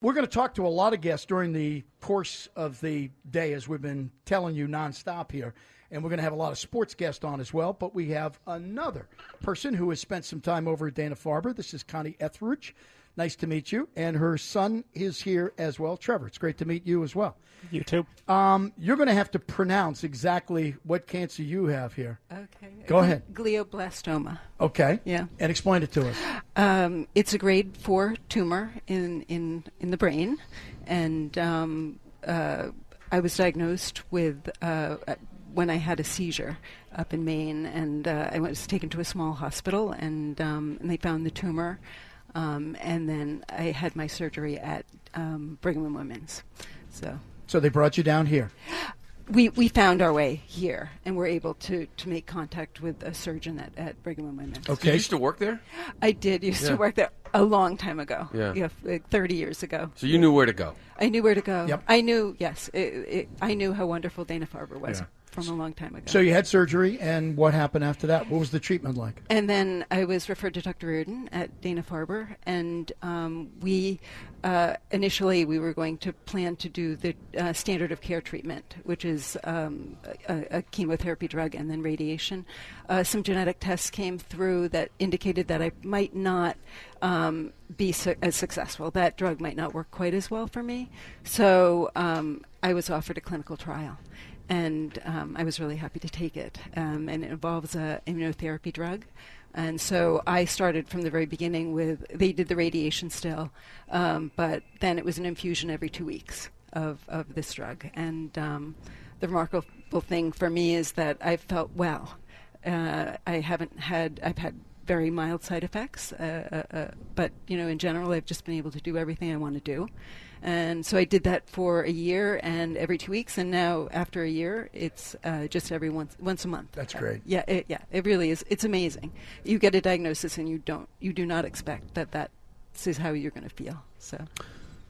We're going to talk to a lot of guests during the course of the day, as we've been telling you nonstop here. And we're going to have a lot of sports guests on as well. But we have another person who has spent some time over at Dana Farber. This is Connie Etheridge. Nice to meet you. And her son is here as well. Trevor, it's great to meet you as well. You too. Um, you're going to have to pronounce exactly what cancer you have here. Okay. Go ahead. Glioblastoma. Okay. Yeah. And explain it to us. Um, it's a grade four tumor in, in, in the brain. And um, uh, I was diagnosed with, uh, when I had a seizure up in Maine, and uh, I was taken to a small hospital, and, um, and they found the tumor. Um, and then I had my surgery at um, Brigham and Women's. So So they brought you down here. we, we found our way here and were able to, to make contact with a surgeon at, at Brigham and Women's. Okay. You used to work there? I did used Yeah. to work there a long time ago. Yeah. like 30 years ago. So you knew where to go. I knew where to go. Yep. I knew, yes, it, it, I knew how wonderful Dana Farber was Yeah. From a long time ago. So you had surgery, and what happened after that? What was the treatment like? And then I was referred to Dr. Reardon at Dana Farber, and um, we uh, initially we were going to plan to do the uh, standard of care treatment, which is um, a, a chemotherapy drug and then radiation. Uh, some genetic tests came through that indicated that I might not um, be su- as successful. That drug might not work quite as well for me. So um, I was offered a clinical trial and um, I was really happy to take it. Um, and it involves a immunotherapy drug. And so I started from the very beginning with they did the radiation still, um, but then it was an infusion every two weeks of, of this drug. And um, the remarkable thing for me is that I've felt well. Uh, I haven't had I've had very mild side effects, uh, uh, uh, but you know in general I've just been able to do everything I want to do. And so I did that for a year and every two weeks, and now after a year, it's uh, just every once once a month. That's Uh, great. yeah, it, yeah, it really is. It's amazing. You get a diagnosis, and you don't, you do not expect that that is how you're going to feel. So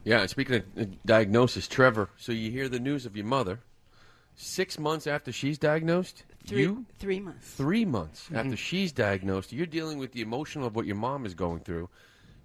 Yeah, speaking of uh, diagnosis, Trevor, so you hear the news of your mother. Six months after she's diagnosed, three you three months. three months after she's diagnosed, you're dealing with the emotional of what your mom is going through.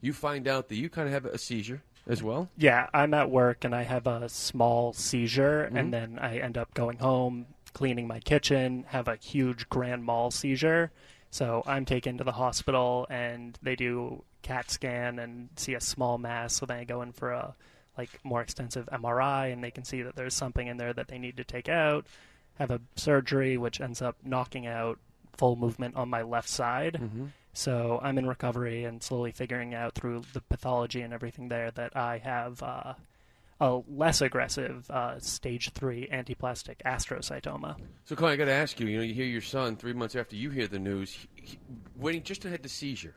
You find out that you kind of have a seizure as well. Yeah, I'm at work and I have a small seizure, Mhm. and then I end up going home, cleaning my kitchen, have a huge grand mal seizure. So I'm taken to the hospital, and they do CAT scan and see a small mass. So then I go in for a like more extensive MRI, and they can see that there's something in there that they need to take out. Have a surgery, which ends up knocking out full movement on my left side. Mm-hmm. So I'm in recovery and slowly figuring out through the pathology and everything there that I have uh, a less aggressive uh, stage three anaplastic astrocytoma. So, Connie, I got to ask you. You know, you hear your son three months after you hear the news, he, he, when he just had the seizure.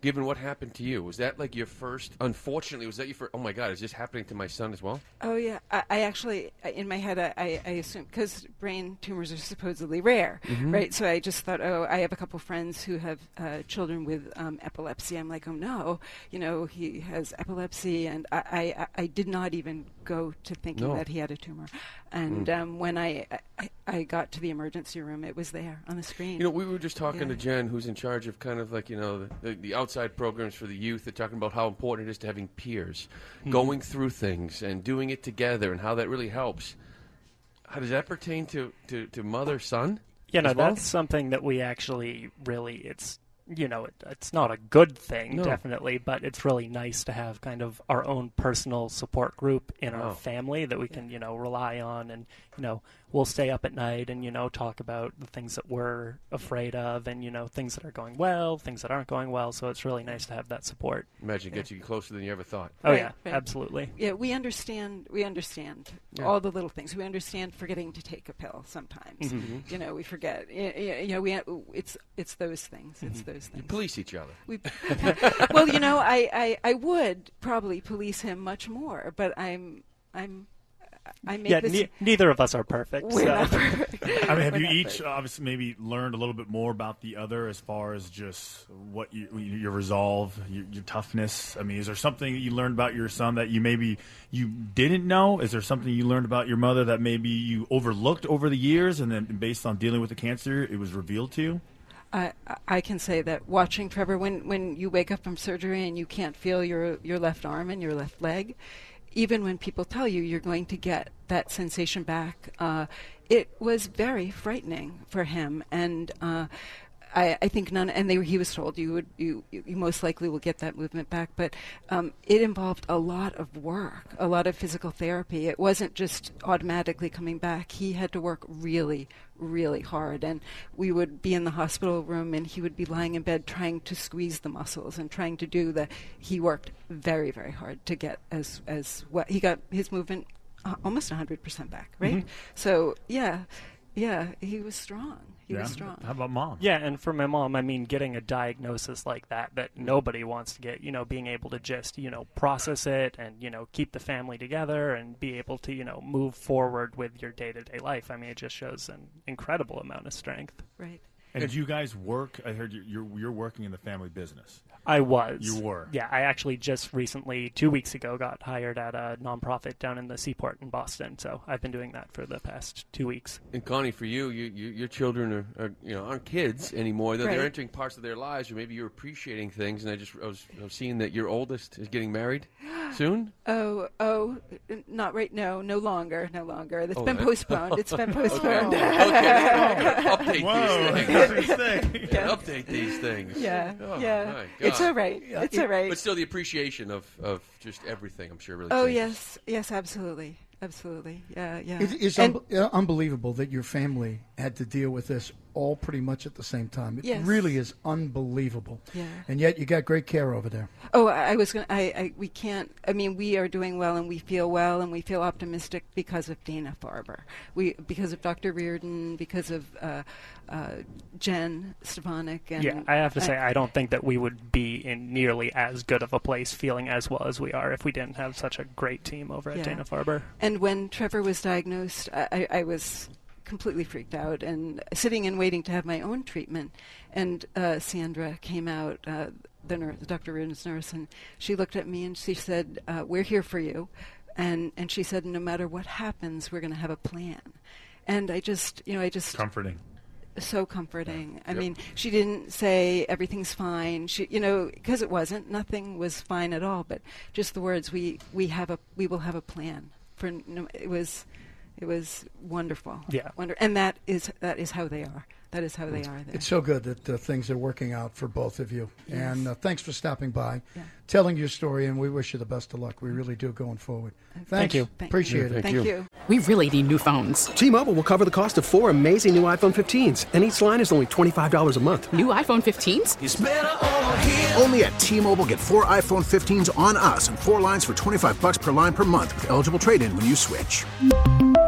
Given what happened to you, was that like your first? Unfortunately, was that your first? Oh my God, is this happening to my son as well? Oh yeah, I, I actually in my head I, I, I assumed because brain tumors are supposedly rare, Mhm. right? So I just thought, oh, I have a couple friends who have uh, children with um, epilepsy. I'm like, oh no, you know, he has epilepsy, and I I, I did not even go to thinking No. that he had a tumor. And Mm. um, when I, I I got to the emergency room, it was there on the screen. You know, we were just talking Yeah. to Jen, who's in charge of kind of like you know the, the, the outside programs for the youth. They're talking about how important it is to having peers, Mhm. going through things and doing it together, and how that really helps. How does that pertain to to, to mother son? You know, well? that's something that we actually really it's you know it, it's not a good thing No. definitely, but it's really nice to have kind of our own personal support group in Wow. our family that we can you know rely on and you know we'll stay up at night and you know talk about the things that we're afraid of and you know things that are going well, things that aren't going well. So it's really nice to have that support. Imagine it gets you closer than you ever thought. Oh Right, yeah, right. absolutely. Yeah, we understand. We understand Yeah. all the little things. We understand forgetting to take a pill sometimes. Mhm. You know, we forget. Y- y- You know, we it's it's those things. It's Mhm. those those things. Police each other. We, well, you know, I, I, I would probably police him much more, but I'm I'm I make yeah, this. ne- neither of us are perfect. We're so. not perfect. I mean, have We're you each perfect. obviously maybe learned a little bit more about the other as far as just what you, your resolve, your, your toughness? I mean, is there something that you learned about your son that you maybe you didn't know? Is there something you learned about your mother that maybe you overlooked over the years, and then based on dealing with the cancer, it was revealed to you? I, I can say that watching Trevor, when, when you wake up from surgery and you can't feel your, your left arm and your left leg, even when people tell you you're going to get that sensation back, uh, it was very frightening for him. And uh, I, I think none, and they, he was told you would, you, you most likely will get that movement back. But um, it involved a lot of work, a lot of physical therapy. It wasn't just automatically coming back. He had to work really, really hard. And we would be in the hospital room, and he would be lying in bed trying to squeeze the muscles and trying to do the. He worked very, very hard to get as as what he got his movement uh, almost 100% back, right? So yeah, yeah, he was strong. He was strong. How about mom? Yeah, and for my mom, I mean, getting a diagnosis like that that nobody wants to get, you know, being able to just, you know, process it and, you know, keep the family together and be able to, you know, move forward with your day to day life. I mean, it just shows an incredible amount of strength. Right. And did you guys work? I heard you- you're you're working in the family business. I was. You were. Yeah, I actually just recently, two weeks ago, got hired at a nonprofit down in the seaport in Boston. So I've been doing that for the past two weeks. And Connie, for you, you, you your children are, are you know aren't kids anymore. They're, they're entering parts of their lives, or maybe you're appreciating things. And I just I was, I was seeing that your oldest is getting married soon. Oh, oh, not right. No, no longer, no longer. It's Oh, been that- postponed. It's been postponed. okay, update these things. interesting. Update these things. yeah, Oh, yeah. It's God. all right. It's all right. But still, the appreciation of, of just everything, I'm sure, really. Oh changes. yes, yes, absolutely, absolutely. Yeah, yeah. It, it's un- uh, unbelievable that your family had to deal with this all pretty much at the same time. It Yes. really is unbelievable. Yeah. And yet you got great care over there. Oh, I I was going. to I, I. We can't. I mean, we are doing well, and we feel well, and we feel optimistic because of Dana Farber. We because of Dr. Reardon, because of uh, uh, Jen Stefanik, and yeah, I have to say, I don't think that we would be in nearly as good of a place feeling as well as we are if we didn't have such a great team over at Yeah. Dana Farber. And when Trevor was diagnosed, I, I I was completely freaked out and sitting and waiting to have my own treatment. And uh, Sandra came out, uh, the nurse, Dr. Reardon's nurse, and she looked at me and she said, uh, "We're here for you." And and she said, "No matter what happens, we're going to have a plan." And I just, you know, I just Comforting. So comforting. I Yep. mean, she didn't say everything's fine. She, you know, because it wasn't. Nothing was fine at all. But just the words, we we have a we will have a plan. For no, it was, it was wonderful. Yeah. Wonder, and that is that is how they are. That is how they are there. It's so good that uh, things are working out for both of you. Yes. And uh, thanks for stopping by, Yeah. telling your story, and we wish you the best of luck. We really do going forward. Thanks. you. Thank- Appreciate Yeah, it. thank Thank you. you. We really need new phones. T-Mobile will cover the cost of four amazing new iPhone 15s, and each line is only $25 a month. New iPhone 15s? Only at T-Mobile get four iPhone 15s on us and four lines for 25 bucks per line per month with eligible trade-in when you switch.